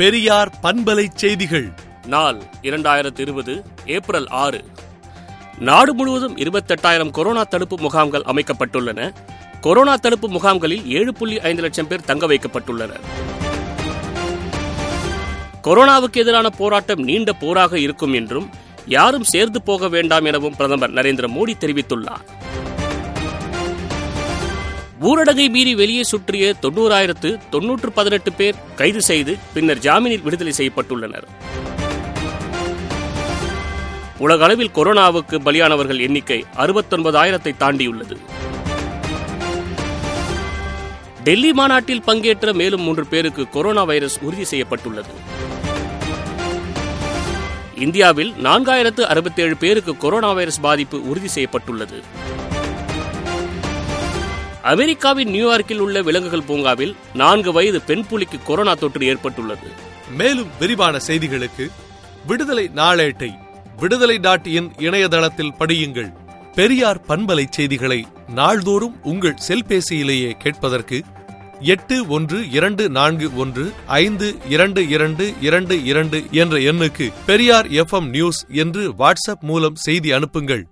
பெரியார் பண்பலை செய்திகள். நாள் இரண்டாயிரத்து இருபது ஏப்ரல் ஆறு. நாடு முழுவதும் இருபத்தெட்டாயிரம் கொரோனா தடுப்பு முகாம்கள் அமைக்கப்பட்டுள்ளன. கொரோனா தடுப்பு முகாம்களில் ஏழு புள்ளி ஐந்து லட்சம் பேர் தங்க வைக்கப்பட்டுள்ளனர். கொரோனாவுக்கு எதிரான போராட்டம் நீண்ட போராக இருக்கும் என்றும் யாரும் சேர்ந்து போக வேண்டாம் எனவும் பிரதமர் நரேந்திர மோடி தெரிவித்துள்ளார். ஊரடங்கை மீறி வெளியே சுற்றிய தொண்ணூறாயிரத்து தொன்னூற்று பதினெட்டு பேர் கைது செய்து பின்னர் ஜாமீனில் விடுதலை செய்யப்பட்டுள்ளனர். உலக அளவில் கொரோனாவுக்கு பலியானவர்கள் எண்ணிக்கை அறுபத்தொன்பதாயிரத்தை தாண்டியுள்ளது. டெல்லி மாநாட்டில் பங்கேற்ற மேலும் மூன்று பேருக்கு கொரோனா வைரஸ் உறுதி செய்யப்பட்டுள்ளது. இந்தியாவில் நான்காயிரத்து அறுபத்தேழு பேருக்கு கொரோனா வைரஸ் பாதிப்பு உறுதி செய்யப்பட்டுள்ளது. அமெரிக்காவின் நியூயார்க்கில் உள்ள விலங்குகள் பூங்காவில் நான்கு வயது பெண் புலிக்கு கொரோனா தொற்று ஏற்பட்டுள்ளது. மேலும் விரிவான செய்திகளுக்கு விடுதலை நாளேட்டை விடுதலை டாட் இன் இணையதளத்தில் படியுங்கள். பெரியார் பண்பலை செய்திகளை நாள்தோறும் உங்கள் செல்பேசியிலேயே கேட்பதற்கு எட்டு ஒன்று இரண்டு நான்கு ஒன்று ஐந்து இரண்டு இரண்டு இரண்டு இரண்டு என்ற எண்ணுக்கு பெரியார் எஃப்எம் நியூஸ் என்று வாட்ஸ்அப் மூலம் செய்தி அனுப்புங்கள்.